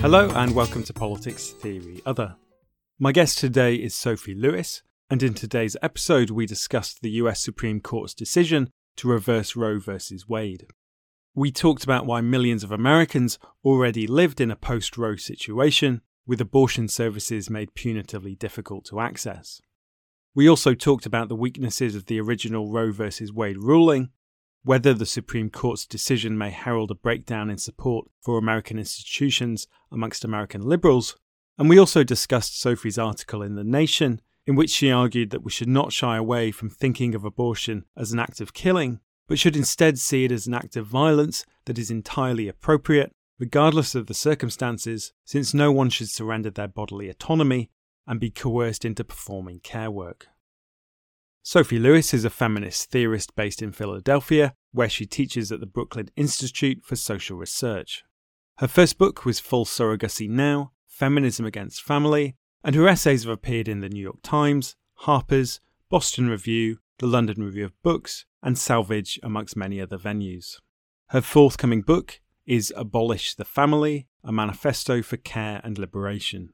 Hello and welcome to Politics Theory Other. My guest today is Sophie Lewis, and in today's episode we discussed the US Supreme Court's decision to reverse Roe v. Wade. We talked about why millions of Americans already lived in a post Roe situation, with abortion services made punitively difficult to access. We also talked about the weaknesses of the original Roe v. Wade ruling whether the Supreme Court's decision may herald a breakdown in support for American institutions amongst American liberals, and we also discussed Sophie's article in The Nation, in which she argued that we should not shy away from thinking of abortion as an act of killing, but should instead see it as an act of violence that is entirely appropriate, regardless of the circumstances, since no one should surrender their bodily autonomy and be coerced into performing care work. Sophie Lewis is a feminist theorist based in Philadelphia, where she teaches at the Brooklyn Institute for Social Research. Her first book was Full Surrogacy Now Feminism Against Family, and her essays have appeared in the New York Times, Harper's, Boston Review, the London Review of Books, and Salvage, amongst many other venues. Her forthcoming book is Abolish the Family, a manifesto for care and liberation.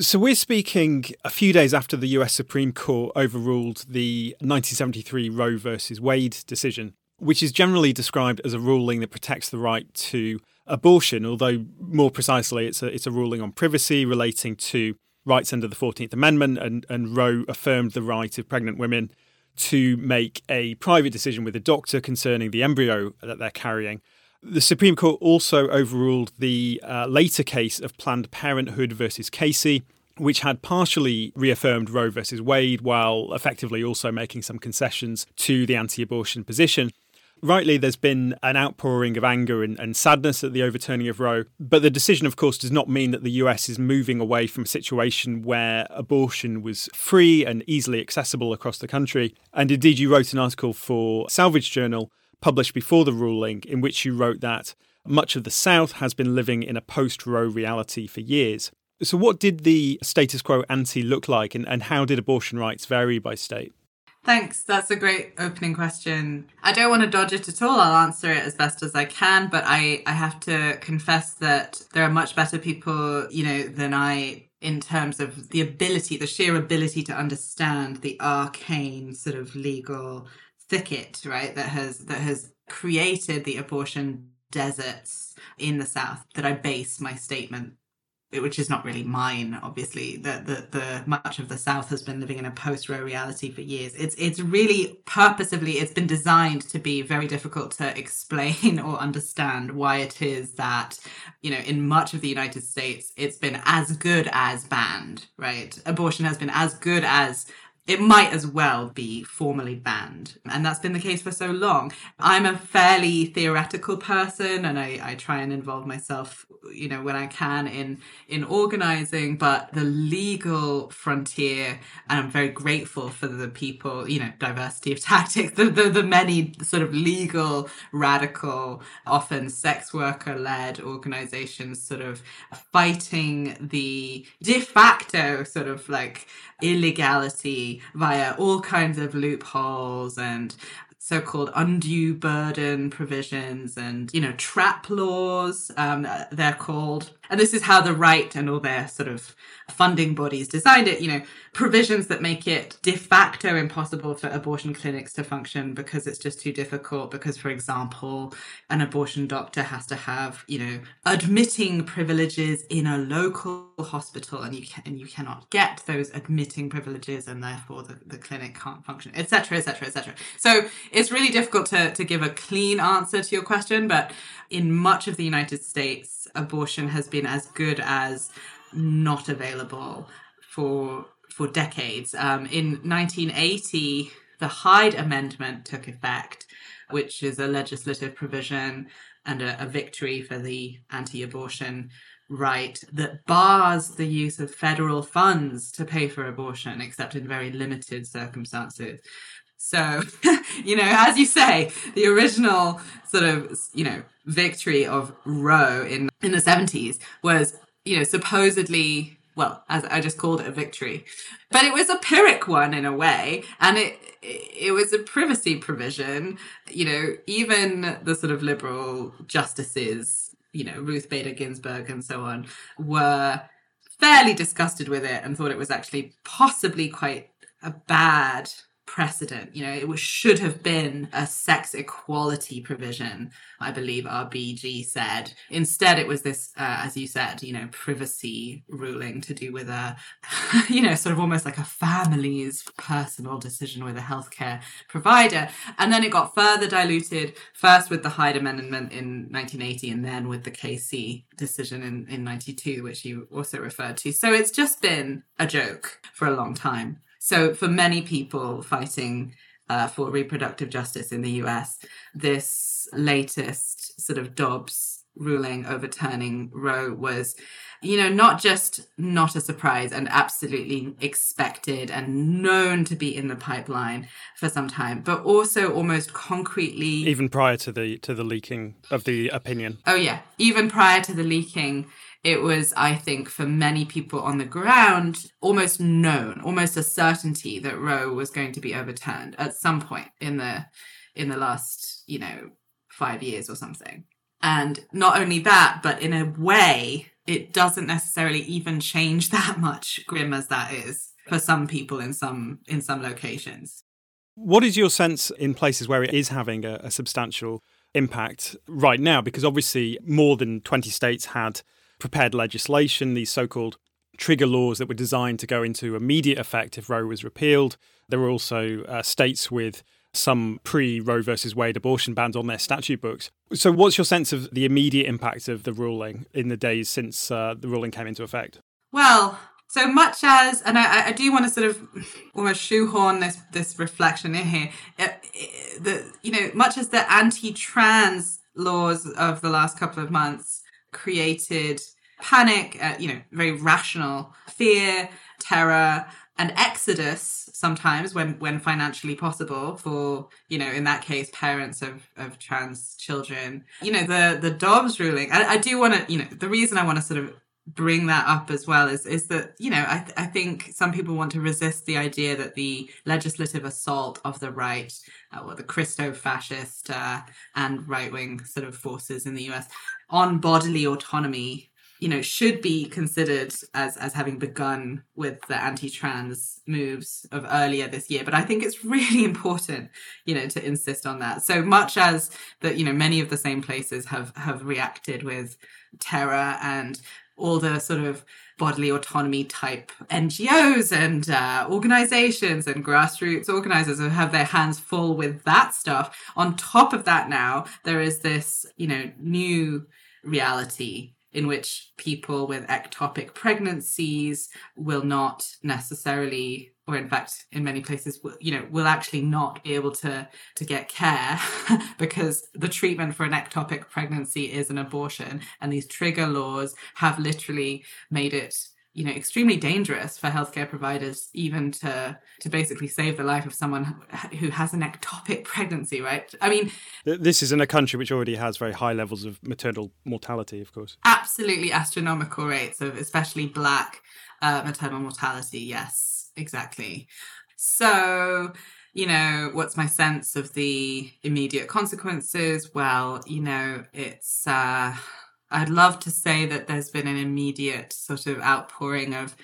So, we're speaking a few days after the US Supreme Court overruled the 1973 Roe versus Wade decision, which is generally described as a ruling that protects the right to abortion, although more precisely, it's a, it's a ruling on privacy relating to rights under the 14th Amendment, and, and Roe affirmed the right of pregnant women to make a private decision with a doctor concerning the embryo that they're carrying. The Supreme Court also overruled the uh, later case of Planned Parenthood versus Casey, which had partially reaffirmed Roe versus Wade while effectively also making some concessions to the anti abortion position. Rightly, there's been an outpouring of anger and, and, sadness at the overturning of Roe, but the decision, of course, does not mean that the US is moving away from a situation where abortion was free and easily accessible across the country. And indeed, you wrote an article for Salvage Journal published before the ruling, in which you wrote that much of the South has been living in a post Roe reality for years. So, what did the status quo ante look like, and, and how did abortion rights vary by state? Thanks. That's a great opening question. I don't want to dodge it at all. I'll answer it as best as I can, but I, I have to confess that there are much better people, you know, than I in terms of the ability, the sheer ability to understand the arcane sort of legal thicket, right, that has that has created the abortion deserts in the South that I base my statement which is not really mine, obviously. That the the much of the South has been living in a post-Roe reality for years. It's it's really purposively it's been designed to be very difficult to explain or understand why it is that you know in much of the United States it's been as good as banned. Right, abortion has been as good as it might as well be formally banned. And that's been the case for so long. I'm a fairly theoretical person and I, I try and involve myself, you know, when I can in, in organizing, but the legal frontier, and I'm very grateful for the people, you know, diversity of tactics, the, the, the many sort of legal, radical, often sex worker led organizations sort of fighting the de facto sort of like illegality via all kinds of loopholes and so-called undue burden provisions and you know trap laws um, they're called and this is how the right and all their sort of funding bodies designed it, you know, provisions that make it de facto impossible for abortion clinics to function because it's just too difficult. Because, for example, an abortion doctor has to have, you know, admitting privileges in a local hospital and you can and you cannot get those admitting privileges and therefore the, the clinic can't function, etc., etc., etc. So it's really difficult to, to give a clean answer to your question, but in much of the United States, abortion has been as good as not available for for decades. Um, in 1980, the Hyde Amendment took effect, which is a legislative provision and a, a victory for the anti-abortion right that bars the use of federal funds to pay for abortion, except in very limited circumstances. So, you know, as you say, the original sort of, you know, victory of Roe in, in the 70s was, you know, supposedly, well, as I just called it a victory, but it was a Pyrrhic one in a way. And it, it was a privacy provision. You know, even the sort of liberal justices, you know, Ruth Bader Ginsburg and so on, were fairly disgusted with it and thought it was actually possibly quite a bad precedent. You know, it was, should have been a sex equality provision, I believe RBG said. Instead, it was this, uh, as you said, you know, privacy ruling to do with a, you know, sort of almost like a family's personal decision with a healthcare provider. And then it got further diluted, first with the Hyde Amendment in 1980 and then with the Casey decision in, in 92, which you also referred to. So it's just been a joke for a long time. So, for many people fighting uh, for reproductive justice in the US, this latest sort of Dobbs ruling overturning Roe was, you know, not just not a surprise and absolutely expected and known to be in the pipeline for some time, but also almost concretely even prior to the to the leaking of the opinion. Oh yeah, even prior to the leaking it was, I think, for many people on the ground, almost known, almost a certainty that Roe was going to be overturned at some point in the in the last, you know, five years or something. And not only that, but in a way, it doesn't necessarily even change that much, grim as that is for some people in some in some locations. What is your sense in places where it is having a, a substantial impact right now? Because obviously, more than 20 states had prepared legislation, these so called trigger laws that were designed to go into immediate effect if Roe was repealed. There were also uh, states with some pre Roe versus Wade abortion bans on their statute books. So, what's your sense of the immediate impact of the ruling in the days since uh, the ruling came into effect? Well, so much as, and I, I do want to sort of almost shoehorn this this reflection in here. Uh, you know, much as the anti-trans laws of the last couple of months created panic, uh, you know, very rational fear, terror, and exodus sometimes when when financially possible for you know in that case parents of of trans children. You know the the dobbs ruling i, I do want to you know the reason i want to sort of bring that up as well is is that you know I, th- I think some people want to resist the idea that the legislative assault of the right uh, or the Christo fascist uh, and right wing sort of forces in the US on bodily autonomy you know should be considered as as having begun with the anti-trans moves of earlier this year but i think it's really important you know to insist on that so much as that you know many of the same places have have reacted with terror and all the sort of bodily autonomy type NGOs and uh, organizations and grassroots organizers who have their hands full with that stuff. On top of that, now there is this, you know, new reality in which people with ectopic pregnancies will not necessarily or in fact in many places you know will actually not be able to to get care because the treatment for an ectopic pregnancy is an abortion. And these trigger laws have literally made it you know extremely dangerous for healthcare providers even to to basically save the life of someone who has an ectopic pregnancy right? I mean this is in a country which already has very high levels of maternal mortality of course. Absolutely astronomical rates of especially black uh, maternal mortality yes exactly. So you know what's my sense of the immediate consequences? Well you know it's uh I'd love to say that there's been an immediate sort of outpouring of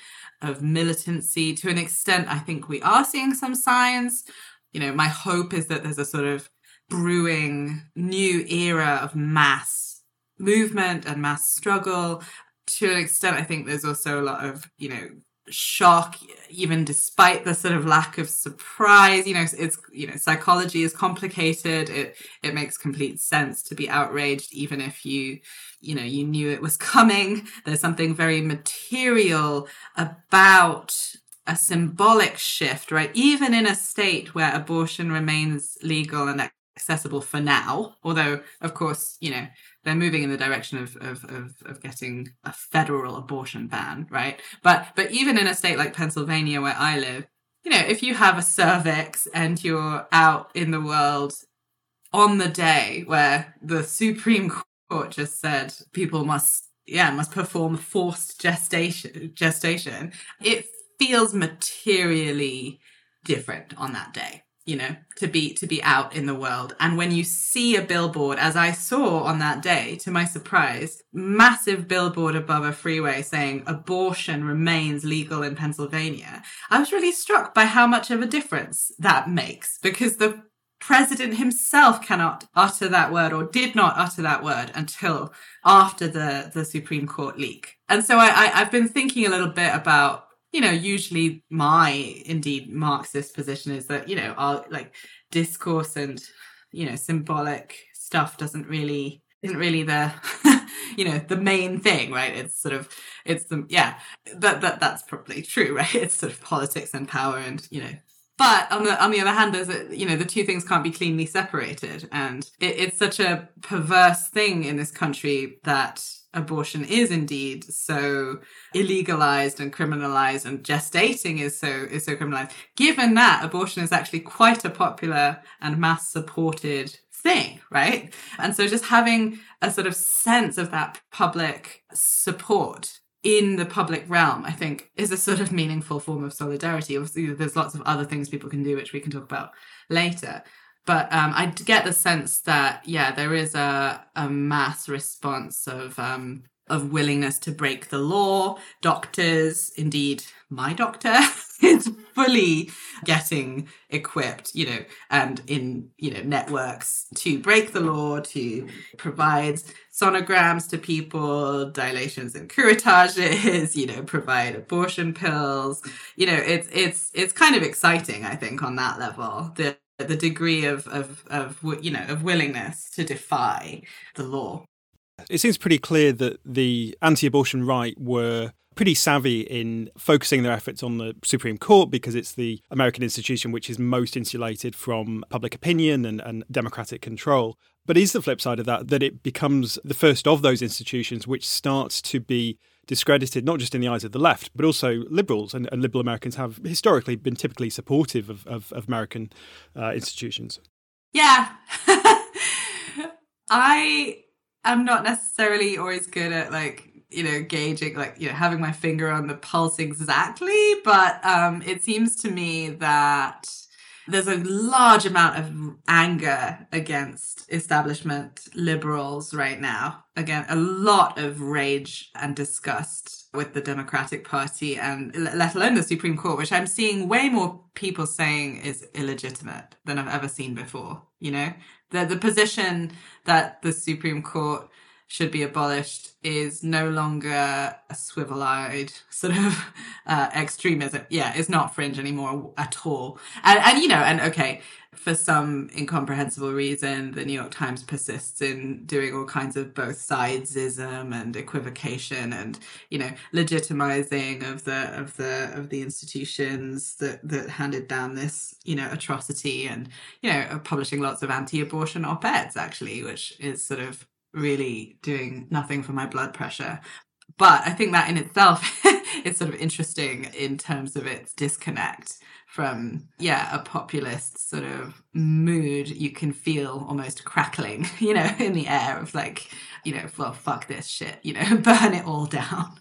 of militancy. To an extent, I think we are seeing some signs. You know, my hope is that there's a sort of brewing new era of mass movement and mass struggle. To an extent, I think there's also a lot of, you know, shock even despite the sort of lack of surprise. You know it's you know psychology is complicated. It it makes complete sense to be outraged even if you you know you knew it was coming. There's something very material about a symbolic shift right? Even in a state where abortion remains legal and accessible for now although of course you know they're moving in the direction of, of, of, of, getting a federal abortion ban, right? But but even in a state like Pennsylvania where I live, you know, if you have a cervix and you're out in the world on the day where the Supreme Court just said people must yeah must perform forced gestation gestation, it feels materially different on that day you know to be to be out in the world. And when you see a billboard as i saw on that day to my surprise massive billboard above a freeway saying abortion remains legal in pennsylvania i was really struck by how much of a difference that makes because the president himself cannot utter that word or did not utter that word until after the the supreme court leak. And so I, I i've been thinking a little bit about you know, usually my indeed Marxist position is that, you know, our like discourse and, you know, symbolic stuff doesn't really isn't really the you know the main thing right? It's sort of it's the yeah that, that that's probably true right? It's sort of politics and power and you know. But on the on the other hand there's a, you know the two things can't be cleanly separated. And it, it's such a perverse thing in this country that abortion is indeed so illegalized and criminalized and gestating is so is so criminalized. Given that abortion is actually quite a popular and mass supported thing right? And so just having a sort of sense of that public support in the public realm i think is a sort of meaningful form of solidarity. Obviously there's lots of other things people can do which we can talk about later but um, I get the sense that yeah, there is a a mass response of um, of willingness to break the law. Doctors, indeed, my doctor is fully getting equipped, you know, and in you know networks to break the law, to provide sonograms to people, dilations and curettages, you know, provide abortion pills. You know, it's it's it's kind of exciting, I think, on that level. The the degree of, of, of you know of willingness to defy the law. It seems pretty clear that the anti-abortion right were pretty savvy in focusing their efforts on the Supreme Court because it's the American institution which is most insulated from public opinion and, and democratic control. But is the flip side of that that it becomes the first of those institutions which starts to be discredited, not just in the eyes of the left, but also liberals and, and liberal Americans have historically been typically supportive of, of, of American uh, institutions. Yeah. I am not necessarily always good at like you know gauging like you know having my finger on the pulse exactly but um it seems to me that there's a large amount of anger against establishment liberals right now. Again, a lot of rage and disgust with the Democratic Party and let alone the Supreme Court, which I'm seeing way more people saying is illegitimate than I've ever seen before. You know, the the position that the Supreme Court should be abolished is no longer a swivel-eyed sort of uh, extremism. Yeah, it's not fringe anymore at all. And, and you know, and okay, for some incomprehensible reason, the New York Times persists in doing all kinds of both sidesism and equivocation, and you know, legitimizing of the of the of the institutions that that handed down this you know atrocity, and you know, publishing lots of anti-abortion op-eds actually, which is sort of really doing nothing for my blood pressure. But I think that in itself is sort of interesting in terms of its disconnect from, yeah, a populist sort of mood you can feel almost crackling, you know, in the air of like, you know, well, fuck this shit, you know, burn it all down.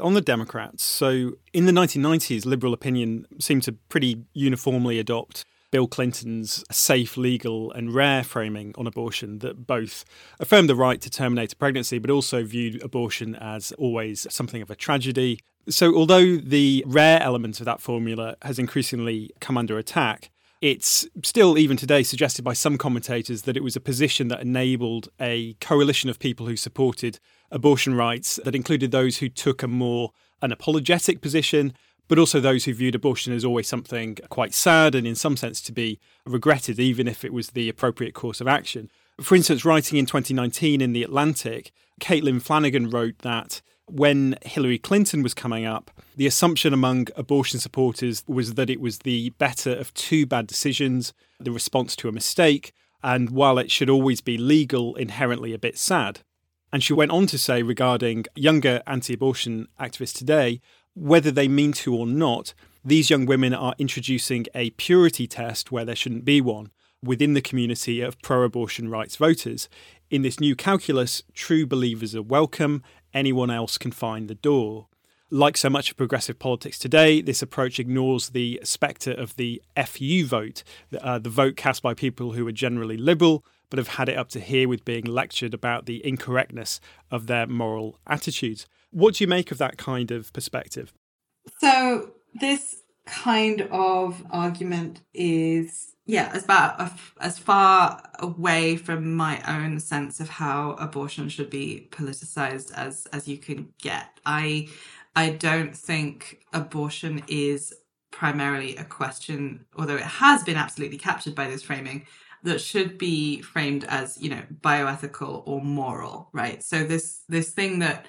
On the Democrats, so in the 1990s, liberal opinion seemed to pretty uniformly adopt Bill Clinton's safe, legal, and rare framing on abortion that both affirmed the right to terminate a pregnancy, but also viewed abortion as always something of a tragedy. So, although the rare element of that formula has increasingly come under attack, it's still, even today, suggested by some commentators that it was a position that enabled a coalition of people who supported abortion rights that included those who took a more unapologetic position, but also those who viewed abortion as always something quite sad and in some sense to be regretted, even if it was the appropriate course of action. For instance, writing in 2019 in The Atlantic, Caitlin Flanagan wrote that when Hillary Clinton was coming up, the assumption among abortion supporters was that it was the better of two bad decisions, the response to a mistake, and while it should always be legal, inherently a bit sad. And she went on to say regarding younger anti abortion activists today, whether they mean to or not, these young women are introducing a purity test where there shouldn't be one within the community of pro abortion rights voters. In this new calculus, true believers are welcome, anyone else can find the door. Like so much of progressive politics today, this approach ignores the spectre of the FU vote, uh, the vote cast by people who are generally liberal but have had it up to here with being lectured about the incorrectness of their moral attitudes. What do you make of that kind of perspective? So, this kind of argument is yeah as about as far away from my own sense of how abortion should be politicized as as you can get i i don't think abortion is primarily a question although it has been absolutely captured by this framing that should be framed as you know bioethical or moral right so this this thing that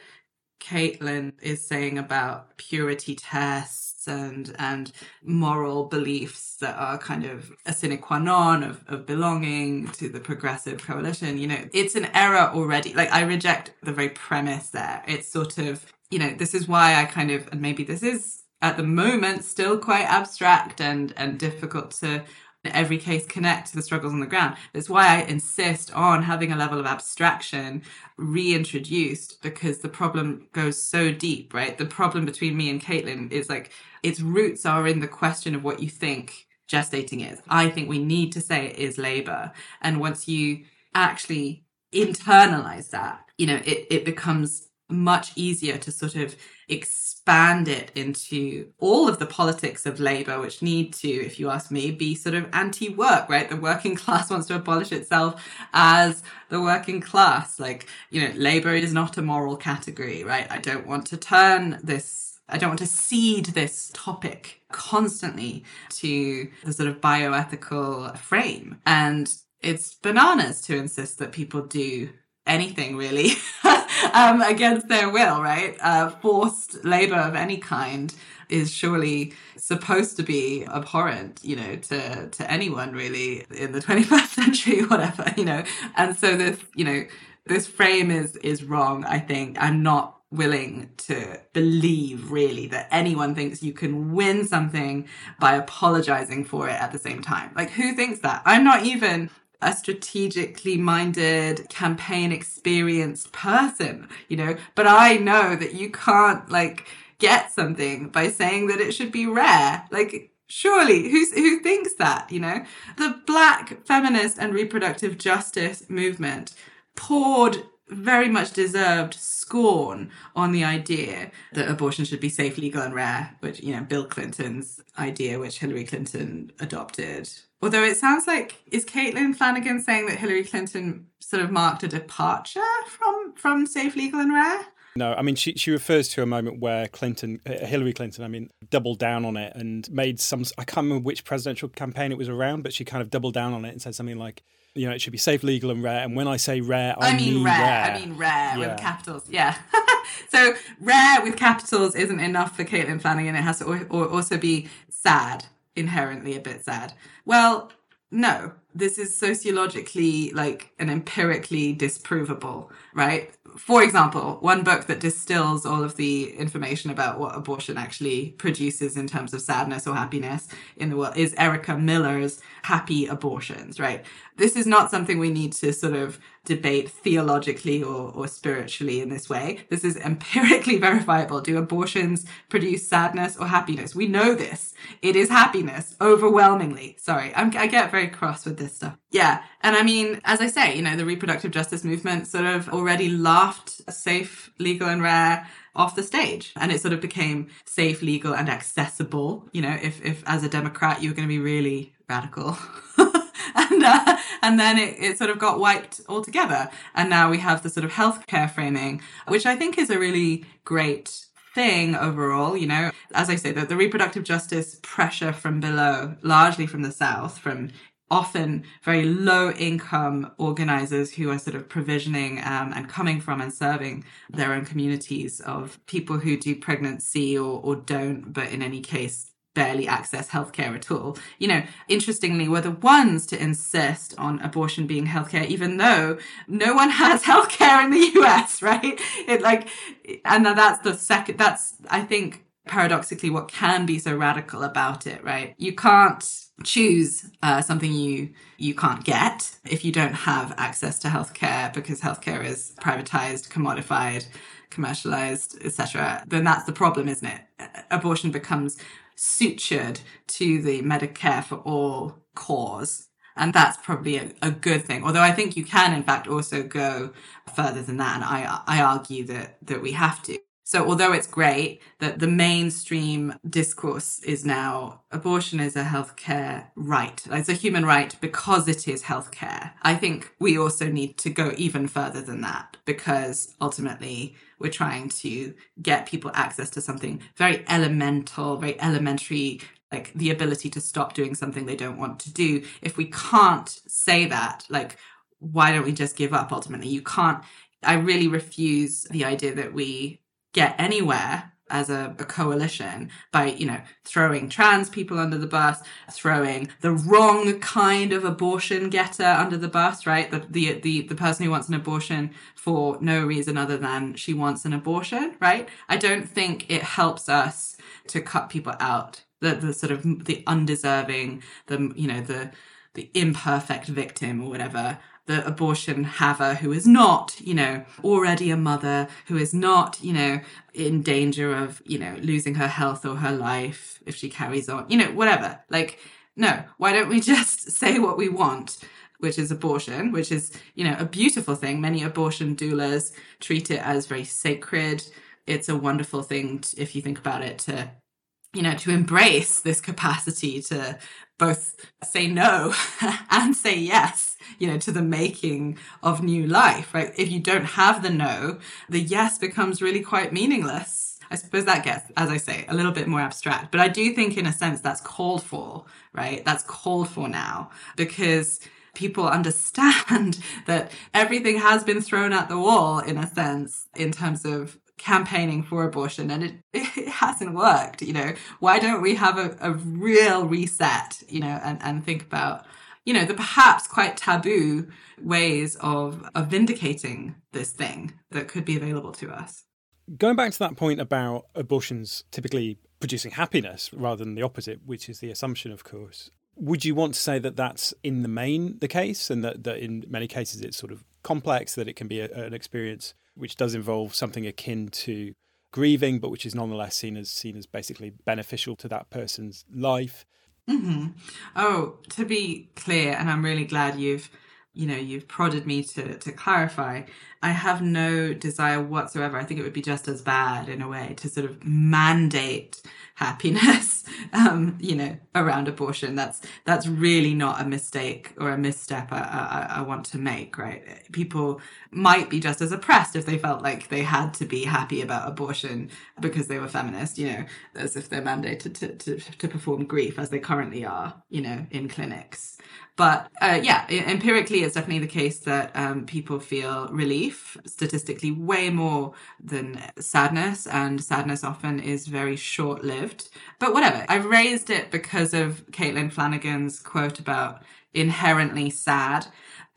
caitlin is saying about purity tests and and moral beliefs that are kind of a sine qua non of, of belonging to the progressive coalition you know it's an error already. Like i reject the very premise there. It's sort of you know this is why i kind of and maybe this is at the moment still quite abstract and and difficult to every case connect to the struggles on the ground. That's why I insist on having a level of abstraction reintroduced because the problem goes so deep, right? The problem between me and Caitlin is like its roots are in the question of what you think gestating is. I think we need to say it is labor. And once you actually internalize that, you know, it, it becomes much easier to sort of expand it into all of the politics of labor, which need to, if you ask me, be sort of anti work, right? The working class wants to abolish itself as the working class. Like, you know, labor is not a moral category, right? I don't want to turn this I don't want to cede this topic constantly to the sort of bioethical frame. And it's bananas to insist that people do anything really um, against their will, right? Uh, forced labor of any kind is surely supposed to be abhorrent, you know, to to anyone really in the 21st century, whatever, you know. And so this, you know, this frame is is wrong. I think I'm not willing to believe really that anyone thinks you can win something by apologizing for it at the same time. Like who thinks that? I'm not even a strategically minded, campaign experienced person, you know, but I know that you can't like get something by saying that it should be rare. Like, surely who's who thinks that you know the black feminist and reproductive justice movement poured very much deserved scorn on the idea that abortion should be safe legal and rare which you know bill clinton's idea which hillary clinton adopted Although it sounds like is Caitlin Flanagan saying that Hillary Clinton sort of marked a departure from from safe, legal, and rare. No, I mean she she refers to a moment where Clinton, uh, Hillary Clinton, I mean, doubled down on it and made some. I can't remember which presidential campaign it was around, but she kind of doubled down on it and said something like, you know, it should be safe, legal, and rare. And when I say rare, I, I mean, mean rare. rare. I mean rare yeah. with capitals. Yeah. so rare with capitals isn't enough for Caitlin Flanagan. It has to also be sad, inherently a bit sad. Well, no, this is sociologically like and empirically disprovable, right? For example, one book that distills all of the information about what abortion actually produces in terms of sadness or happiness in the world is Erica Millar's Happy Abortions, right? This is not something we need to sort of debate theologically or, or spiritually in this way. This is empirically verifiable. Do abortions produce sadness or happiness? We know this. It is happiness overwhelmingly. Sorry, I'm, I get very cross with this stuff. Yeah. And I mean, as I say, you know, the reproductive justice movement sort of already laughed safe, legal, and rare off the stage and it sort of became safe legal and accessible you know if if as a democrat you were going to be really radical and uh, and then it, it sort of got wiped altogether and now we have the sort of healthcare framing which i think is a really great thing overall, you know. As I say, the, the reproductive justice pressure from below, largely from the South, from often very low income organizers who are sort of provisioning um, and coming from and serving their own communities of people who do pregnancy or, or don't, but in any case, barely access healthcare at all. You know, interestingly, were the ones to insist on abortion being healthcare, even though no one has healthcare in the US, right? It like, and that's the second, that's, I think, paradoxically what can be so radical about it, right? You can't choose uh, something you you can't get if you don't have access to healthcare because healthcare is privatized, commodified, commercialized, etc. Then that's the problem, isn't it? Abortion becomes sutured to the Medicare for all cause. And that's probably a, a, good thing. Although I think you can, in fact, also go further than that. And I, I argue that, that we have to. So although it's great that the mainstream discourse is now abortion is a healthcare right, it's a human right because it is healthcare. I think we also need to go even further than that because ultimately we're trying to get people access to something very elemental, very elementary, like the ability to stop doing something they don't want to do. If we can't say that, like, why don't we just give up ultimately? You can't. I really refuse the idea that we get anywhere as a, a, coalition by you know throwing trans people under the bus throwing the wrong kind of abortion getter under the bus right? The, the the the person who wants an abortion for no reason other than she wants an abortion right? I don't think it helps us to cut people out. The the sort of the undeserving the you know the the imperfect victim or whatever the abortion haver who is not, you know, already a mother, who is not, you know, in danger of, you know, losing her health or her life if she carries on, you know, whatever. Like, no, why don't we just say what we want? Which is abortion, which is, you know, a beautiful thing. Many abortion doulas treat it as very sacred. It's a wonderful thing, to, if you think about it, to you know, to embrace this capacity to both say no and say yes, you know, to the making of new life, right? If you don't have the no, the yes becomes really quite meaningless. I suppose that gets, as I say, a little bit more abstract. But I do think, in a sense, that's called for, right? That's called for now because people understand that everything has been thrown at the wall, in a sense, in terms of campaigning for abortion and it, it hasn't worked you know? Why don't we have a, a real reset you know and, and think about you know the perhaps quite taboo ways of of vindicating this thing that could be available to us. Going back to that point about abortions typically producing happiness rather than the opposite which is the assumption of course would you want to say that that's in the main the case and that, that in many cases it's sort of complex that it can be a, an experience which does involve something akin to grieving, but which is nonetheless seen as seen as basically beneficial to that person's life. Mm-hmm. Oh, to be clear, and I'm really glad you've you know you've prodded me to to clarify i have no desire whatsoever. I think it would be just as bad in a way to sort of mandate happiness um you know around abortion. That's that's really not a mistake or a misstep I, I, I want to make right? People might be just as oppressed if they felt like they had to be happy about abortion because they were feminist you know as if they're mandated to to, to perform grief as they currently are you know in clinics but uh, yeah, empirically, it's definitely the case that um, people feel relief statistically way more than sadness, and sadness often is very short lived. But whatever, I raised it because of Caitlin Flanagan's quote about inherently sad.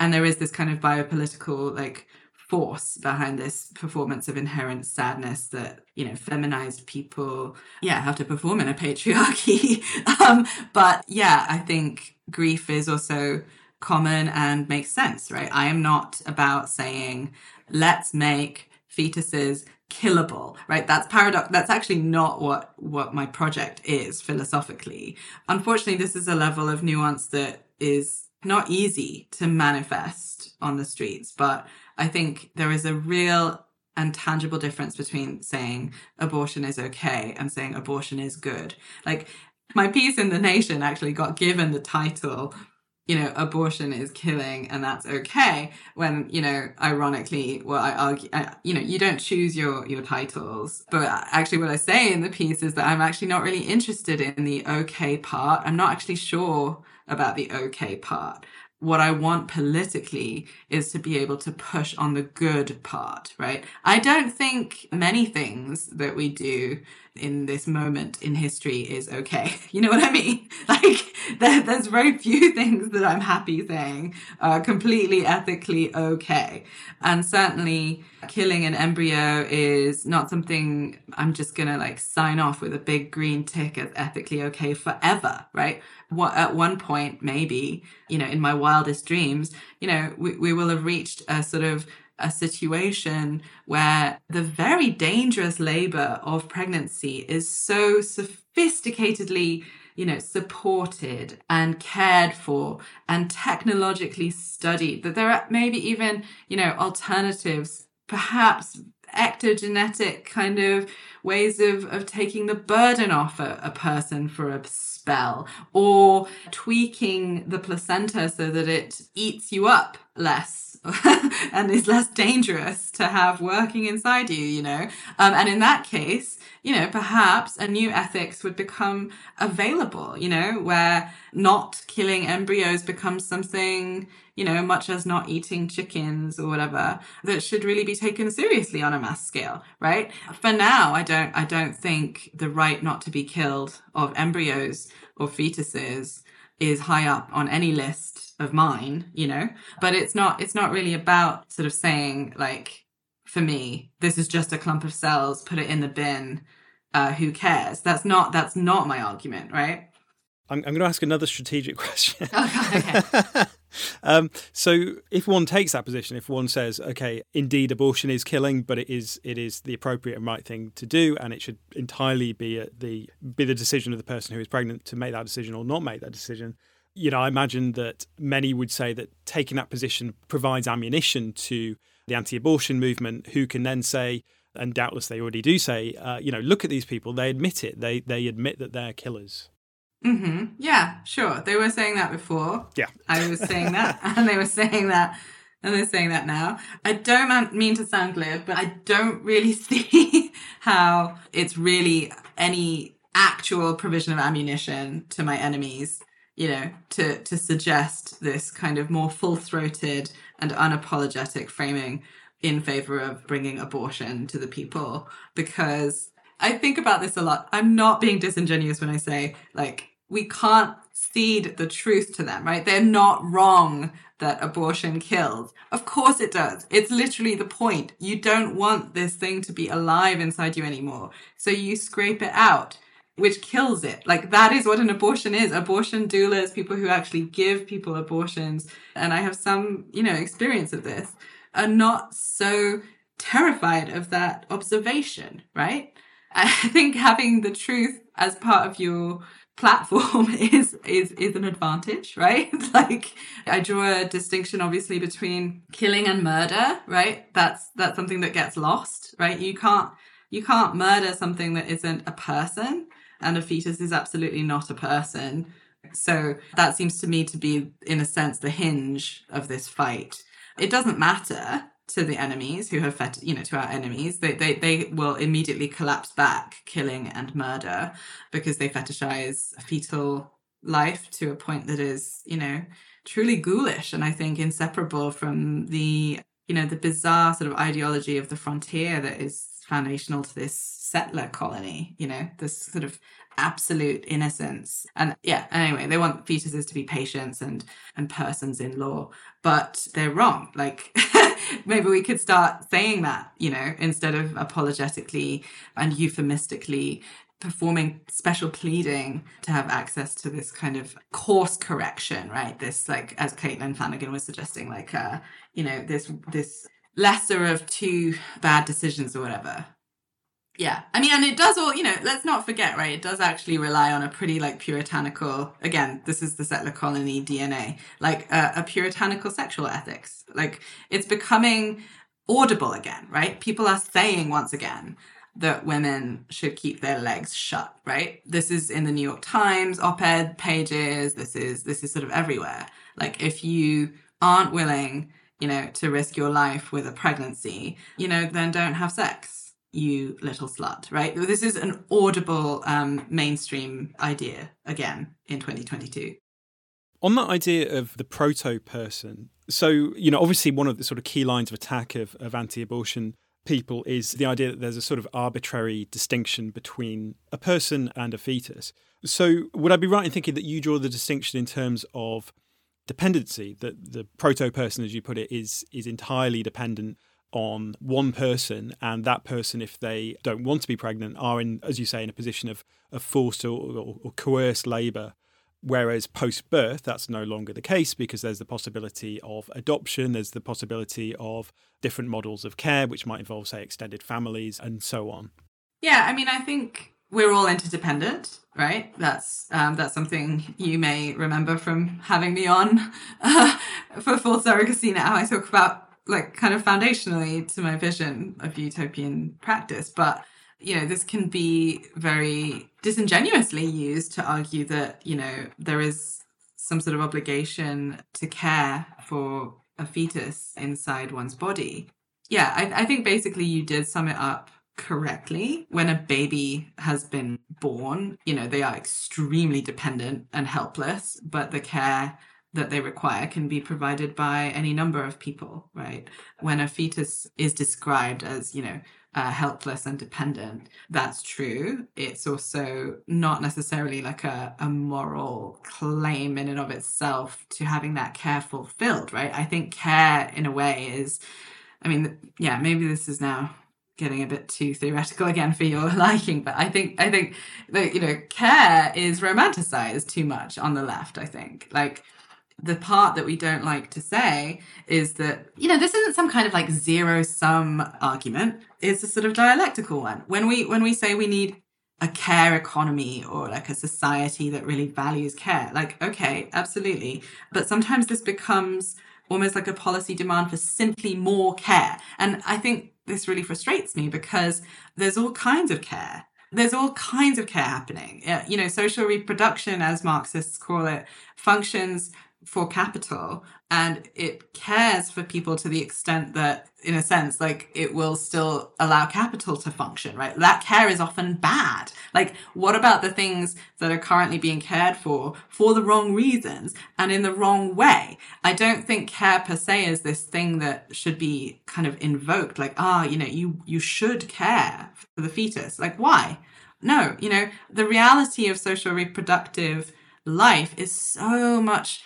And there is this kind of biopolitical, like, force behind this performance of inherent sadness that you know feminized people yeah have to perform in a patriarchy um, but yeah i think grief is also common and makes sense, right? I am not about saying, let's make fetuses killable right? That's paradox that's actually not what what my project is philosophically. Unfortunately this is a level of nuance that is not easy to manifest on the streets but i think there is a real and tangible difference between saying abortion is okay and saying abortion is good. Like my piece in the nation actually got given the title you know, abortion is killing and that's okay. When, you know, ironically, well, I argue, I, you know, you don't choose your, your titles. But actually what I say in the piece is that I'm actually not really interested in the okay part. I'm not actually sure about the okay part what I want politically is to be able to push on the good part, right? I don't think many things that we do in this moment in history is okay. You know what I mean? Like, there, there's very few things that I'm happy saying are completely ethically okay. And certainly killing an embryo is not something I'm just gonna like sign off with a big green tick as ethically okay forever, right? What, at one point, maybe, you know, in my wildest dreams, you know, we, we will have reached a sort of a situation where the very dangerous labor of pregnancy is so sophisticatedly you know supported and cared for and technologically studied that there are maybe even you know alternatives perhaps ectogenetic kind of ways of, of taking the burden off a, a person for a spell or tweaking the placenta so that it eats you up less and is less dangerous to have working inside you, you know? Um, and in that case, you know, perhaps a new ethics would become available, you know, where not killing embryos becomes something, you know, much as not eating chickens or whatever, that should really be taken seriously on a mass scale, right? For now, I don't, I don't think the right not to be killed of embryos or fetuses is high up on any list of mine, you know, but it's not, it's not really about sort of saying like, for me, this is just a clump of cells, put it in the bin. Uh, who cares? That's not, that's not my argument, right? I'm, I'm going to ask another strategic question. Oh, okay. um, so, if one takes that position, if one says, "Okay, indeed, abortion is killing, but it is it is the appropriate and right thing to do, and it should entirely be the be the decision of the person who is pregnant to make that decision or not make that decision," you know, I imagine that many would say that taking that position provides ammunition to the anti-abortion movement, who can then say, and doubtless they already do say, uh, you know, look at these people. They admit it. They they admit that they're killers. Hmm Yeah, sure. They were saying that before. Yeah, I was saying that, and they were saying that, and they're saying that now. I don't mean to sound glib, but I don't really see how it's really any actual provision of ammunition to my enemies you know, to to suggest this kind of more full throated and unapologetic framing in favor of bringing abortion to the people because I think about this a lot. I'm not being disingenuous when I say like we can't cede the truth to them, right? They're not wrong that abortion kills. Of course it does. It's literally the point. You don't want this thing to be alive inside you anymore. So you scrape it out which kills it. Like that is what an abortion is. Abortion doulas, people who actually give people abortions, and I have some, you know, experience of this, are not so terrified of that observation, right? I think having the truth as part of your platform is is is an advantage right like i draw a distinction obviously between killing and murder right that's that's something that gets lost right you can't you can't murder something that isn't a person and a fetus is absolutely not a person. So that seems to me to be, in a sense, the hinge of this fight. It doesn't matter to the enemies who have fet- you know to our enemies they, they they will immediately collapse back killing and murder because they fetishize fetal life to a point that is you know truly ghoulish and i think inseparable from the you know the bizarre sort of ideology of the frontier that is foundational to this settler colony, you know, this sort of absolute innocence. And yeah, anyway, they want fetuses to be patients and and persons in law, but they're wrong. Like maybe we could start saying that, you know, instead of apologetically and euphemistically performing special pleading to have access to this kind of course correction, right? This like as Caitlin Flanagan was suggesting, like uh, you know, this this lesser of two bad decisions or whatever yeah. I mean, and it does all, you know, let's not forget, right? It does actually rely on a pretty like puritanical, again, this is the settler colony DNA, like uh, a puritanical sexual ethics. Like it's becoming audible again, right? People are saying once again that women should keep their legs shut, right? This is in the New York Times op-ed pages. This is, this is sort of everywhere. Like if you aren't willing, you know, to risk your life with a pregnancy, you know, then don't have sex, you little slut, right? This is an audible um, mainstream idea again in 2022. On that idea of the proto person, so, you know, obviously one of the sort of key lines of attack of, of anti abortion people is the idea that there's a sort of arbitrary distinction between a person and a fetus. So, would I be right in thinking that you draw the distinction in terms of dependency, that the proto person, as you put it, is is entirely dependent on one person, and that person, if they don't want to be pregnant, are in, as you say, in a position of, of forced or, or, or coerced labour Whereas post birth, that's no longer the case because there's the possibility of adoption, there's the possibility of different models of care, which might involve, say, extended families and so on. Yeah, I mean, I think we're all interdependent, right? That's um, that's something you may remember from having me on uh, for full surrogacy. Now I talk about like kind of foundationally to my vision of utopian practice, but you know, this can be very disingenuously used to argue that, you know, there is some sort of obligation to care for a fetus inside one's body. Yeah, I, I think basically you did sum it up correctly. When a baby has been born, you know, they are extremely dependent and helpless, but the care that they require can be provided by any number of people, right? When a fetus is described as, you know, uh, helpless and dependent. That's true. It's also not necessarily like a, a moral claim in and of itself to having that care fulfilled, right? I think care, in a way, is, I mean, yeah, maybe this is now getting a bit too theoretical again for your liking but i think i think that you know care is romanticized too much on the left i think like the part that we don't like to say is that, you know, this isn't some kind of like zero sum argument. It's a sort of dialectical one. When we, when we say we need a care economy or like a society that really values care, like, okay, absolutely. But sometimes this becomes almost like a policy demand for simply more care. And I think this really frustrates me because there's all kinds of care there's all kinds of care happening. You know, social reproduction, as Marxists call it, functions for capital and it cares for people to the extent that in a sense like it will still allow capital to function right? That care is often bad. Like what about the things that are currently being cared for for the wrong reasons and in the wrong way? I don't think care per se is this thing that should be kind of invoked like ah you know you you should care for the fetus. Like why? No you know the reality of social reproductive life is so much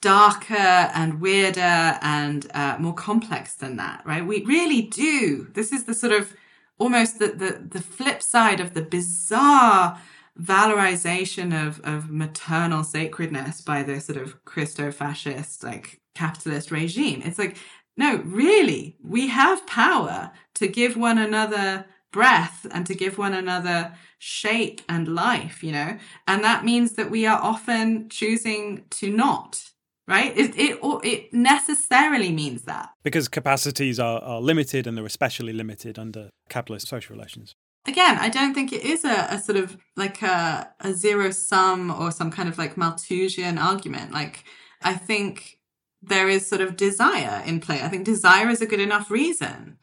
darker and weirder and uh, more complex than that, right? We really do. This is the sort of almost the, the, the flip side of the bizarre valorization of, of maternal sacredness by the sort of Christo-fascist, like capitalist regime. It's like, no, really, we have power to give one another breath and to give one another shape and life, you know? And that means that we are often choosing to not right? It, it, it necessarily means that. Because capacities are, are limited and they're especially limited under capitalist social relations. Again, I don't think it is a, a sort of like a, a zero sum or some kind of like Malthusian argument. Like, I think there is sort of desire in play. I think desire is a good enough reason.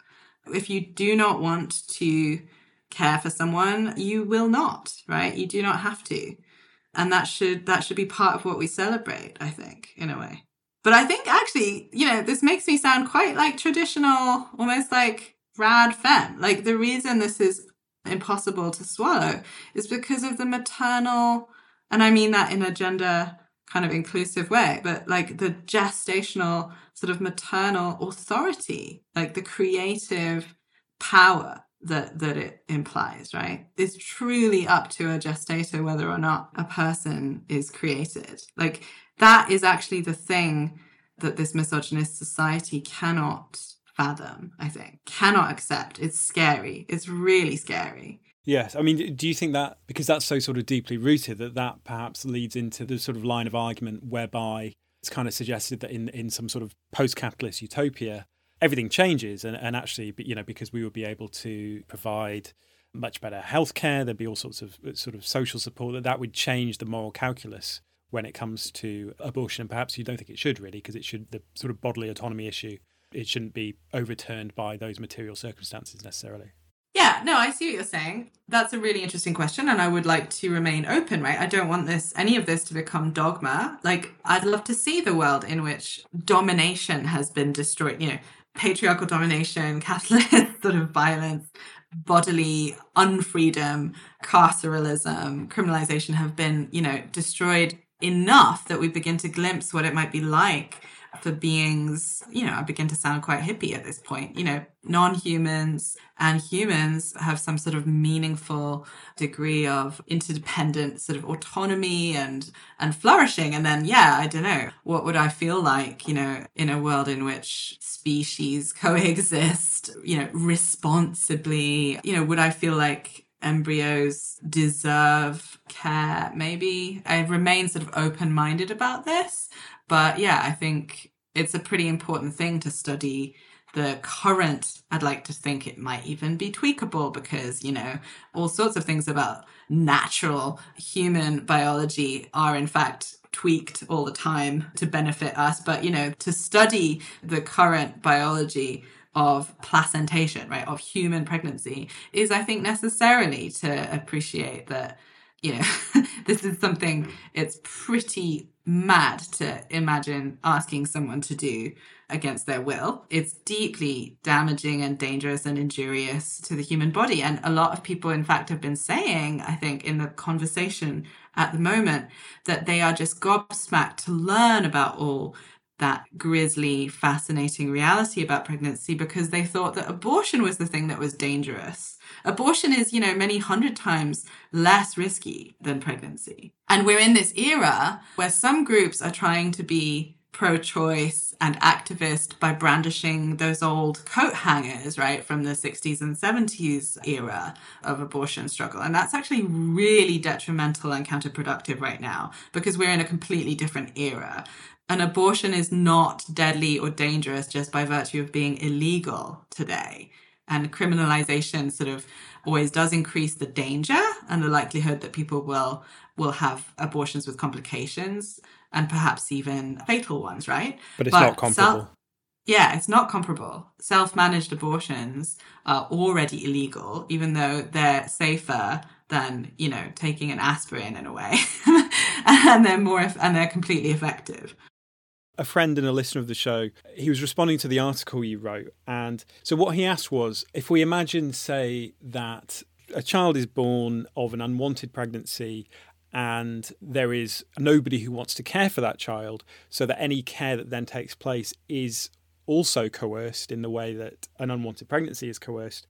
If you do not want to care for someone, you will not, right? You do not have to and that should that should be part of what we celebrate i think in a way. But i think actually you know this makes me sound quite like traditional almost like rad femme. Like the reason this is impossible to swallow is because of the maternal and i mean that in a gender kind of inclusive way but like the gestational sort of maternal authority like the creative power that that it implies, right? It's truly up to a gestator whether or not a person is created. Like that is actually the thing that this misogynist society cannot fathom, I think. Cannot accept. It's scary. It's really scary. Yes. I mean, do you think that because that's so sort of deeply rooted that that perhaps leads into the sort of line of argument whereby it's kind of suggested that in in some sort of post-capitalist utopia everything changes and, and actually you know because we would be able to provide much better healthcare there'd be all sorts of uh, sort of social support that that would change the moral calculus when it comes to abortion. And perhaps you don't think it should really, because it should, the sort of bodily autonomy issue, it shouldn't be overturned by those material circumstances necessarily. Yeah, no, I see what you're saying. That's a really interesting question, and I would like to remain open, right? I don't want this any of this to become dogma. Like, I'd love to see the world in which domination has been destroyed, you know, patriarchal domination, capitalist sort of violence, bodily unfreedom, carceralism, criminalization have been, you know, destroyed enough that we begin to glimpse what it might be like for beings, you know, I begin to sound quite hippie at this point. You know, non humans and humans have some sort of meaningful degree of interdependent sort of autonomy and and flourishing. And then, yeah, I don't know, what would I feel like, you know, in a world in which species coexist, you know, responsibly? You know, would I feel like embryos deserve care maybe i remain sort of open minded about this but yeah, I think it's a pretty important thing to study the current. I'd like to think it might even be tweakable because, you know, all sorts of things about natural human biology are in fact tweaked all the time to benefit us. But, you know, to study the current biology of placentation, right, of human pregnancy is, I think, necessarily to appreciate that, you know, this is something mm-hmm. it's pretty mad to imagine asking someone to do against their will. It's deeply damaging and dangerous and injurious to the human body. And a lot of people, in fact, have been saying, I think, in the conversation at the moment, that they are just gobsmacked to learn about all that grisly, fascinating reality about pregnancy because they thought that abortion was the thing that was dangerous abortion is, you know, many hundred times less risky than pregnancy. And we're in this era where some groups are trying to be pro choice and activist by brandishing those old coat hangers, right, from the 60s and 70s era of abortion struggle. And that's actually really detrimental and counterproductive right now because we're in a completely different era. An abortion is not deadly or dangerous just by virtue of being illegal today and criminalization sort of always does increase the danger and the likelihood that people will will have abortions with complications and perhaps even fatal ones right? But it's but not comparable. Self, yeah it's not comparable. Self-managed abortions are already illegal even though they're safer than you know taking an aspirin in a way. And they're more and they're completely effective a friend and a listener of the show, he was responding to the article you wrote. And so what he asked was if we imagine, say, that a child is born of an unwanted pregnancy and there is nobody who wants to care for that child, so that any care that then takes place is also coerced in the way that an unwanted pregnancy is coerced.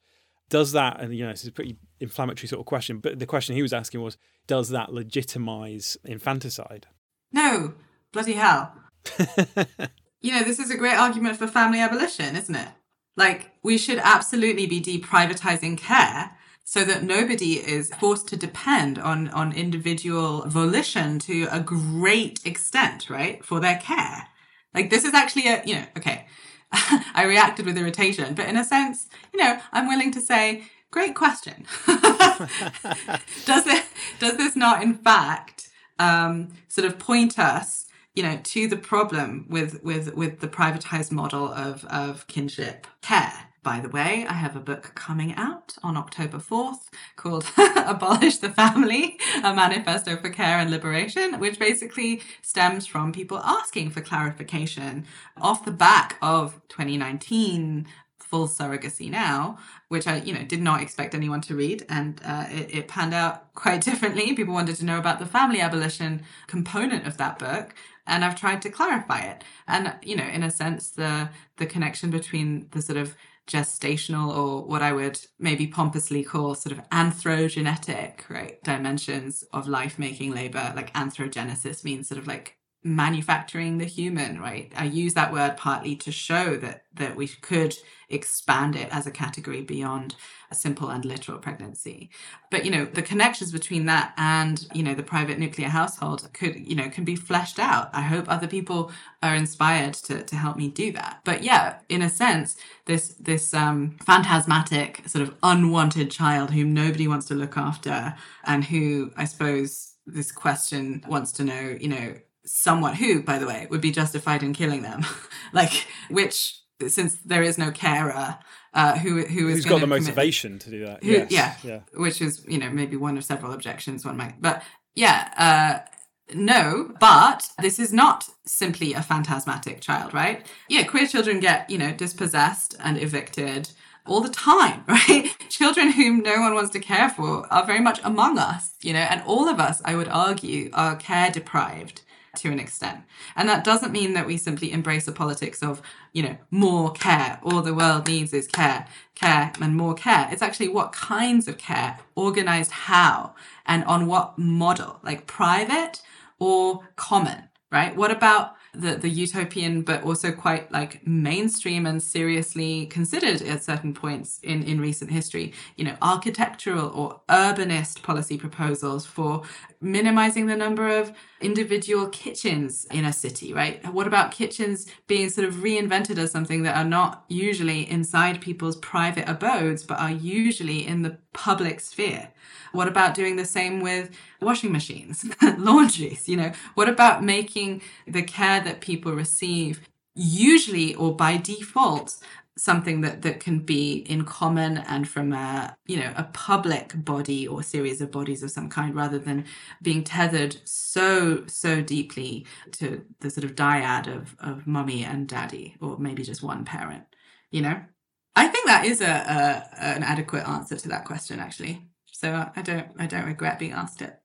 Does that, and you know, this is a pretty inflammatory sort of question, but the question he was asking was, does that legitimize infanticide? No, bloody hell. you know, this is a great argument for family abolition, isn't it? Like, we should absolutely be deprivatizing care so that nobody is forced to depend on, on individual volition to a great extent, right, for their care. Like, this is actually a, you know, okay, I reacted with irritation, but in a sense, you know, I'm willing to say, great question. does it, does this not, in fact, um, sort of point us you know, to the problem with with with the privatized model of of kinship care. By the way, I have a book coming out on October 4th called Abolish the Family, a manifesto for care and liberation, which basically stems from people asking for clarification off the back of 2019 full surrogacy now, which I, you know, did not expect anyone to read, and uh, it, it, panned out quite differently. People wanted to know about the family abolition component of that book, and I've tried to clarify it. And you know, in a sense, the the connection between the sort of gestational or what I would maybe pompously call sort of anthrogenetic, right, dimensions of life making labor, like anthrogenesis means sort of like manufacturing the human right? I use that word partly to show that that we could expand it as a category beyond a simple and literal pregnancy. But you know the connections between that and you know the private nuclear household could you know can be fleshed out. I hope other people are inspired to to help me do that. But yeah in a sense this this um phantasmatic sort of unwanted child whom nobody wants to look after and who i suppose this question wants to know, you know, someone who, by the way, would be justified in killing them. like, which, since there is no carer, uh, who who is who's got the commit- motivation to do that? Who, yes. yeah, yeah. which is you know maybe one of several objections one might. But yeah, uh, no, but this is not simply a phantasmatic child, right? Yeah, queer children get you know dispossessed and evicted all the time, right? Children whom no one wants to care for are very much among us, you know, and all of us, I would argue, are care deprived to an extent. And that doesn't mean that we simply embrace a politics of, you know, more care. All the world needs is care, care and more care. It's actually what kinds of care, organized how, and on what model, like private or common, right? What about the, the utopian, but also quite like mainstream and seriously considered at certain points in, in recent history, you know, architectural or urbanist policy proposals for minimizing the number of individual kitchens in a city, right? What about kitchens being sort of reinvented as something that are not usually inside people's private abodes, but are usually in the public sphere? What about doing the same with washing machines, laundries? You know, what about making the care that people receive usually or by default something that that can be in common and from a you know a public body or series of bodies of some kind rather than being tethered so so deeply to the sort of dyad of of mummy and daddy or maybe just one parent you know i think that is a, a an adequate answer to that question actually so i don't i don't regret being asked it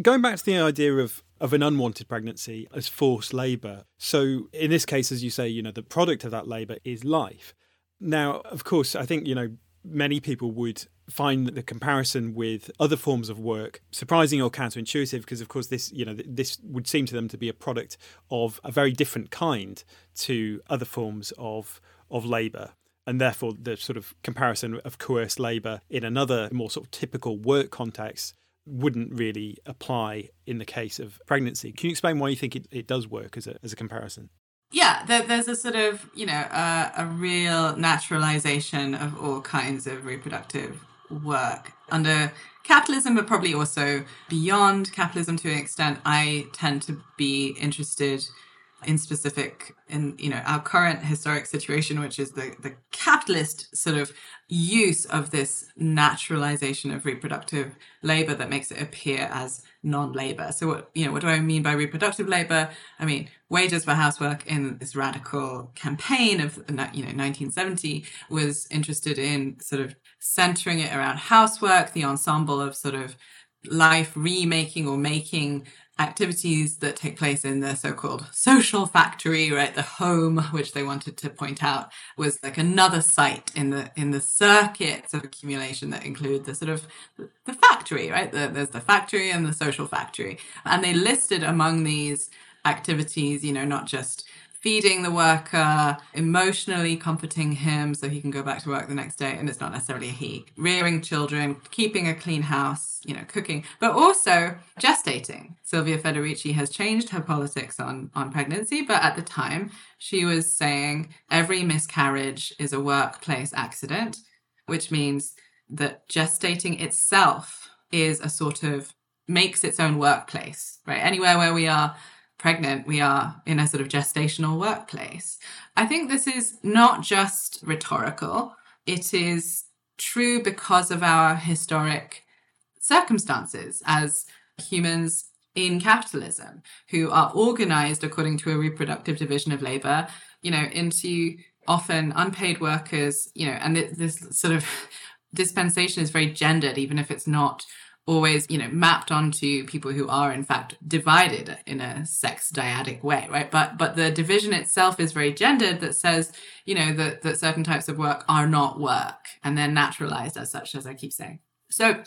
Going back to the idea of of an unwanted pregnancy as forced labour. So in this case, as you say, you know, the product of that labour is life. Now, of course, I think, you know, many people would find the comparison with other forms of work surprising or counterintuitive because of course this you know this would seem to them to be a product of a very different kind to other forms of of labor and therefore the sort of comparison of coerced labor in another more sort of typical work context wouldn't really apply in the case of pregnancy. Can you explain why you think it, it does work as a, as a comparison? Yeah, there, there's a sort of, you know, uh, a real naturalization of all kinds of reproductive work under capitalism, but probably also beyond capitalism to an extent. I tend to be interested in specific in you know our current historic situation which is the the capitalist sort of use of this naturalization of reproductive labor that makes it appear as non-labor. So what you know what do i mean by reproductive labor? I mean wages for housework in this radical campaign of you know 1970 was interested in sort of centering it around housework the ensemble of sort of life remaking or making activities that take place in the so-called social factory right? The home which they wanted to point out was like another site in the in the circuits of accumulation that include the sort of the factory right? The, there's the factory and the social factory. And they listed among these activities you know not just feeding the worker, emotionally comforting him so he can go back to work the next day. And it's not necessarily a he. Rearing children, keeping a clean house, you know, cooking, but also gestating. Silvia Federici has changed her politics on, on pregnancy, but at the time she was saying every miscarriage is a workplace accident, which means that gestating itself is a sort of makes its own workplace, right? Anywhere where we are pregnant, we are in a sort of gestational workplace. I think this is not just rhetorical, it is true because of our historic circumstances as humans in capitalism who are organized according to a reproductive division of labor, you know, into often unpaid workers, you know, and this sort of dispensation is very gendered, even if it's not always you know mapped onto people who are in fact divided in a sex dyadic way right? But but the division itself is very gendered that says you know that that certain types of work are not work and they're naturalized as such as i keep saying. So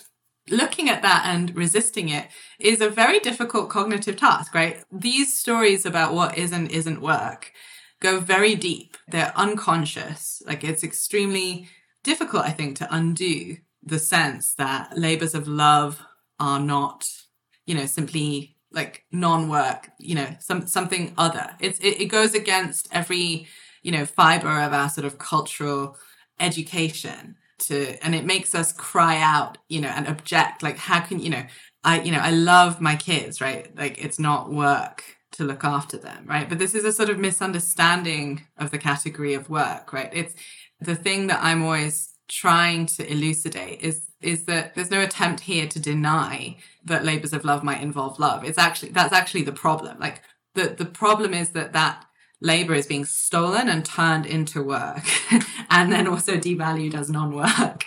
looking at that and resisting it is a very difficult cognitive task right? These stories about what is and isn't work go very deep. They're unconscious. Like it's extremely difficult i think to undo the sense that labors of love are not, you know, simply like non-work, you know, some something other. It's it, it goes against every, you know, fiber of our sort of cultural education to and it makes us cry out, you know, and object like how can, you know, I, you know, I love my kids, right? Like it's not work to look after them, right? But this is a sort of misunderstanding of the category of work, right? It's the thing that I'm always trying to elucidate is is that there's no attempt here to deny that labors of love might involve love. It's actually that's actually the problem. Like the the problem is that that labor is being stolen and turned into work and then also devalued as non-work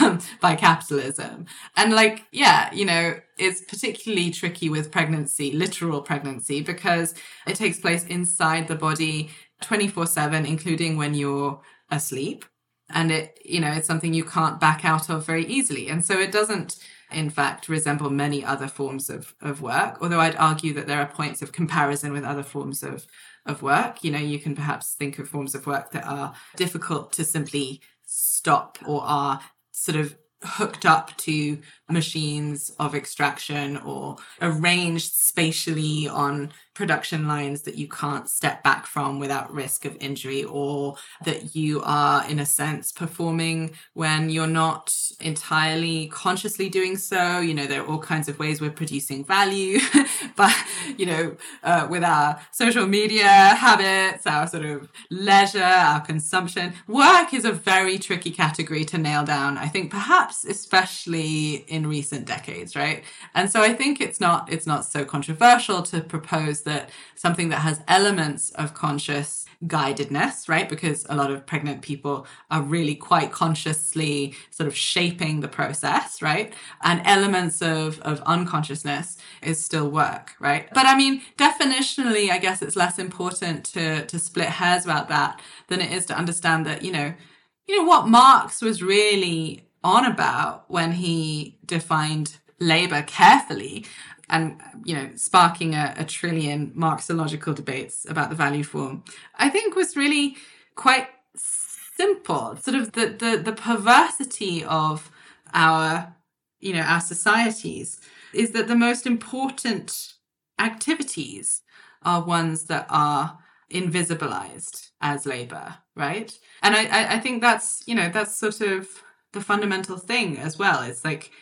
um, by capitalism and like yeah you know it's particularly tricky with pregnancy literal pregnancy because it takes place inside the body 24/7 including when you're asleep and it you know it's something you can't back out of very easily and so it doesn't in fact resemble many other forms of, of work although i'd argue that there are points of comparison with other forms of of work. You know, you can perhaps think of forms of work that are difficult to simply stop or are sort of hooked up to machines of extraction or arranged spatially on production lines that you can't step back from without risk of injury or that you are in a sense performing when you're not entirely consciously doing so. You know there are all kinds of ways we're producing value but you know uh, with our social media habits our sort of leisure our consumption work is a very tricky category to nail down i think perhaps especially in recent decades right? And so i think it's not it's not so controversial to propose that something that has elements of conscious guidedness, right? Because a lot of pregnant people are really quite consciously sort of shaping the process, right? And elements of, of unconsciousness is still work, right? But I mean, definitionally, I guess it's less important to, to split hairs about that than it is to understand that, you know, you know, what Marx was really on about when he defined labor carefully and you know sparking a, a trillion Marxological debates about the value form, I think was really quite simple. Sort of the the, the perversity of our you know our societies is that the most important activities are ones that are invisibilized as labor right and I, I think that's you know that's sort of the fundamental thing as well it's like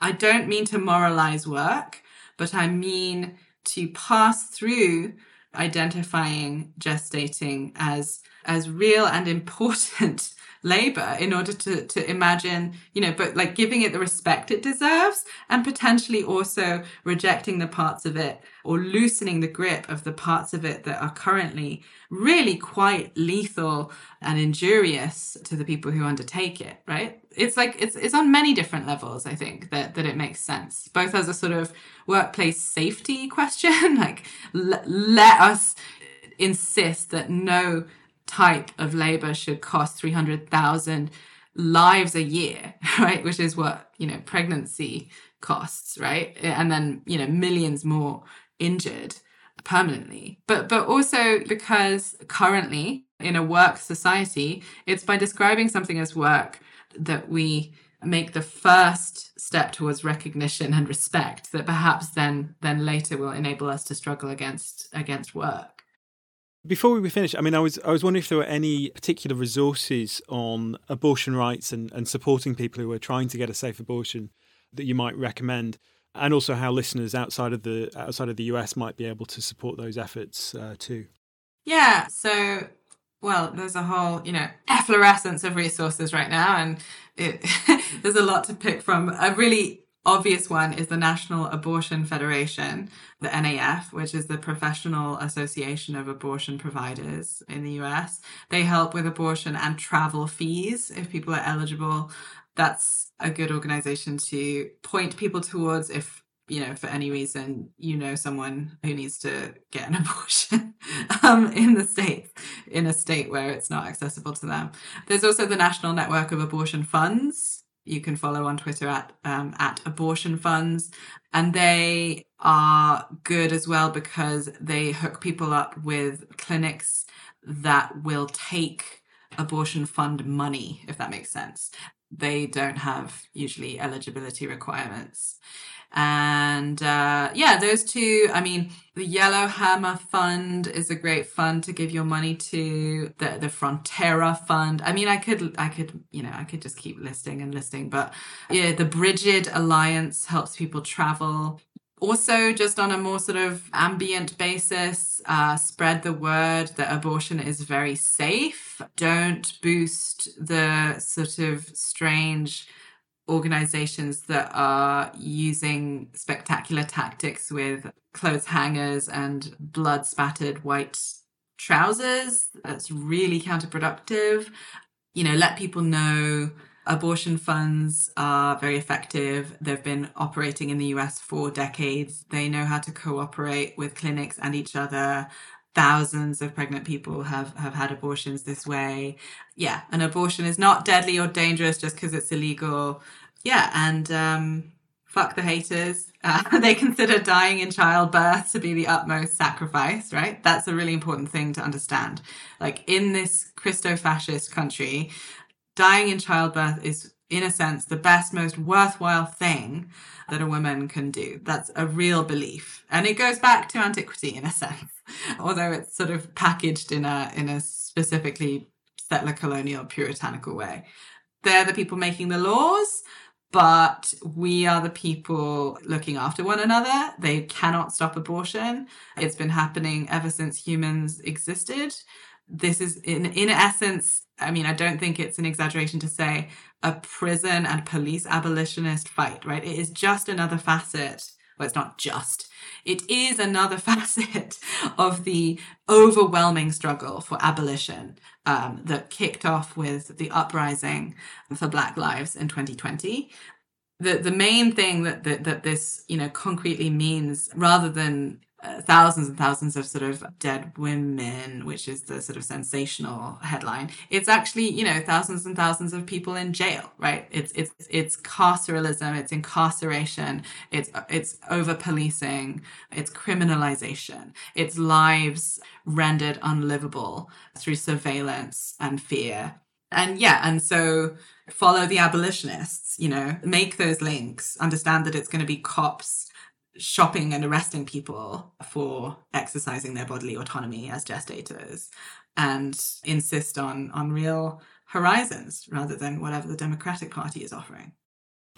i don't mean to moralize work but I mean to pass through identifying gestating as as real and important labor in order to to imagine you know but like giving it the respect it deserves and potentially also rejecting the parts of it or loosening the grip of the parts of it that are currently really quite lethal and injurious to the people who undertake it right it's like it's it's on many different levels i think that that it makes sense both as a sort of workplace safety question like l- let us insist that no type of labor should cost 300,000 lives a year, right? Which is what, you know, pregnancy costs, right? And then, you know, millions more injured permanently. But but also because currently in a work society, it's by describing something as work that we make the first step towards recognition and respect that perhaps then then later will enable us to struggle against against work. Before we finish, I mean, I was I was wondering if there were any particular resources on abortion rights and, and supporting people who are trying to get a safe abortion that you might recommend, and also how listeners outside of the outside of the US might be able to support those efforts uh, too. Yeah, so well, there's a whole you know efflorescence of resources right now, and it, there's a lot to pick from. A really obvious one is the National Abortion Federation, the NAF, which is the Professional Association of Abortion Providers in the US. They help with abortion and travel fees if people are eligible. That's a good organization to point people towards if you know, for any reason, you know someone who needs to get an abortion um, in the States, in a state where it's not accessible to them. There's also the National Network of Abortion Funds, you can follow on Twitter at um, at abortion funds, and they are good as well because they hook people up with clinics that will take abortion fund money, if that makes sense. they don't have usually eligibility requirements. And uh, yeah, those two, I mean, the Yellowhammer Fund is a great fund to give your money to. The the Frontera Fund. I mean, I could I could you know I could just keep listing and listing, but yeah, the Brigid Alliance helps people travel. Also, just on a more sort of ambient basis, uh, spread the word that abortion is very safe. Don't boost the sort of strange organizations that are using spectacular tactics with clothes hangers and blood spattered white trousers. That's really counterproductive. You know, let people know abortion funds are very effective. They've been operating in the US for decades. They know how to cooperate with clinics and each other thousands of pregnant people have have had abortions this way. Yeah an abortion is not deadly or dangerous just because it's illegal. Yeah and um fuck the haters. Uh, they consider dying in childbirth to be the utmost sacrifice right? That's a really important thing to understand. Like in this christo-fascist country dying in childbirth is in a sense the best most worthwhile thing that a woman can do. That's a real belief. And it goes back to antiquity in a sense although it's sort of packaged in a in a specifically settler colonial puritanical way. They're the people making the laws, but we are the people looking after one another. They cannot stop abortion. It's been happening ever since humans existed. This is in in essence, I mean, I don't think it's an exaggeration to say a prison and police abolitionist fight, right? It is just another facet well, it's not just, it is another facet of the overwhelming struggle for abolition um, that kicked off with the uprising for Black Lives in 2020. The, the main thing that, that, that this, you know, concretely means rather than uh, thousands and thousands of sort of dead women, which is the sort of sensational headline. It's actually, you know, thousands and thousands of people in jail, right? It's it's it's carceralism, it's incarceration, it's it's over policing, it's criminalization, it's lives rendered unlivable through surveillance and fear. And yeah, and so follow the abolitionists, you know, make those links, understand that it's going to be cops shopping and arresting people for exercising their bodily autonomy as gestators and insist on on real horizons rather than whatever the Democratic Party is offering.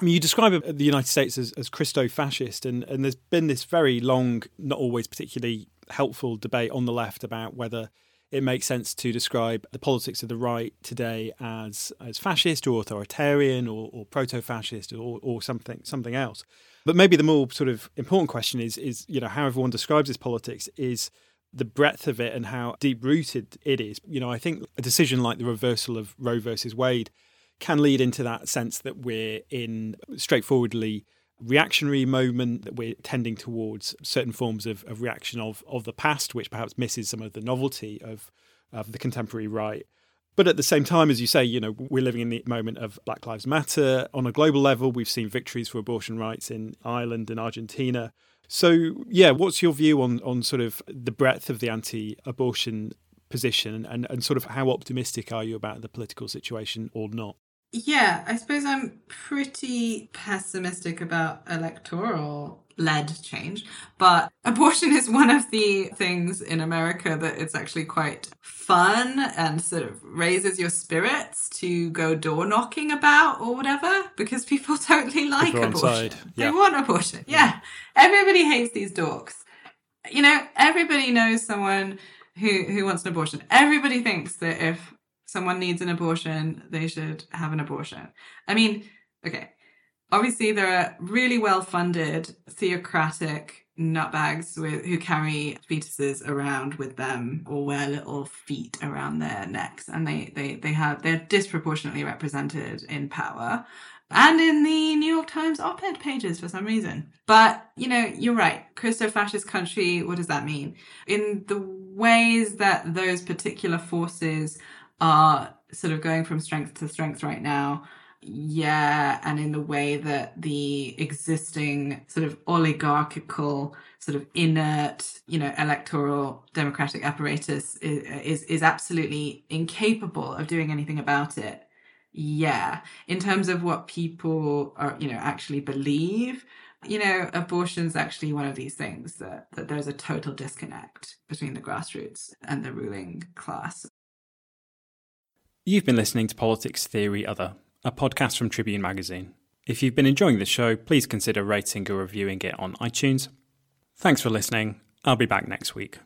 I mean, you describe the United States as, as Christo-fascist, and, and there's been this very long, not always particularly helpful debate on the left about whether it makes sense to describe the politics of the right today as as fascist or authoritarian or, or proto-fascist or, or something something else. But maybe the more sort of important question is is you know how everyone describes this politics is the breadth of it and how deep rooted it is. You know, I think a decision like the reversal of Roe versus Wade can lead into that sense that we're in straightforwardly reactionary moment that we're tending towards certain forms of, of reaction of of the past, which perhaps misses some of the novelty of of the contemporary right. But at the same time, as you say, you know, we're living in the moment of Black Lives Matter. On a global level, we've seen victories for abortion rights in Ireland and Argentina. So, yeah, what's your view on, on sort of the breadth of the anti abortion position and, and sort of how optimistic are you about the political situation or not? Yeah, I suppose I'm pretty pessimistic about electoral led change. But abortion is one of the things in America that it's actually quite fun and sort of raises your spirits to go door knocking about or whatever because people totally like abortion. Yeah. They want abortion. Yeah. Everybody hates these dorks. You know, everybody knows someone who who wants an abortion. Everybody thinks that if someone needs an abortion, they should have an abortion. I mean, okay, obviously there are really well funded theocratic nutbags with, who carry fetuses around with them or wear little feet around their necks and they, they, they have they're disproportionately represented in power and in the New York Times op-ed pages for some reason. But, you know, you're right. Christo-fascist country, what does that mean? In the ways that those particular forces are sort of going from strength to strength right now, yeah, and in the way that the existing sort of oligarchical, sort of inert, you know, electoral democratic apparatus is, is, is absolutely incapable of doing anything about it. yeah. In terms of what people are, you know, actually believe, you know, abortion's actually one of these things that, that there's a total disconnect between the grassroots and the ruling class. You've been listening to Politics Theory Other, a podcast from Tribune Magazine. If you've been enjoying the show, please consider rating or reviewing it on iTunes. Thanks for listening. I'll be back next week.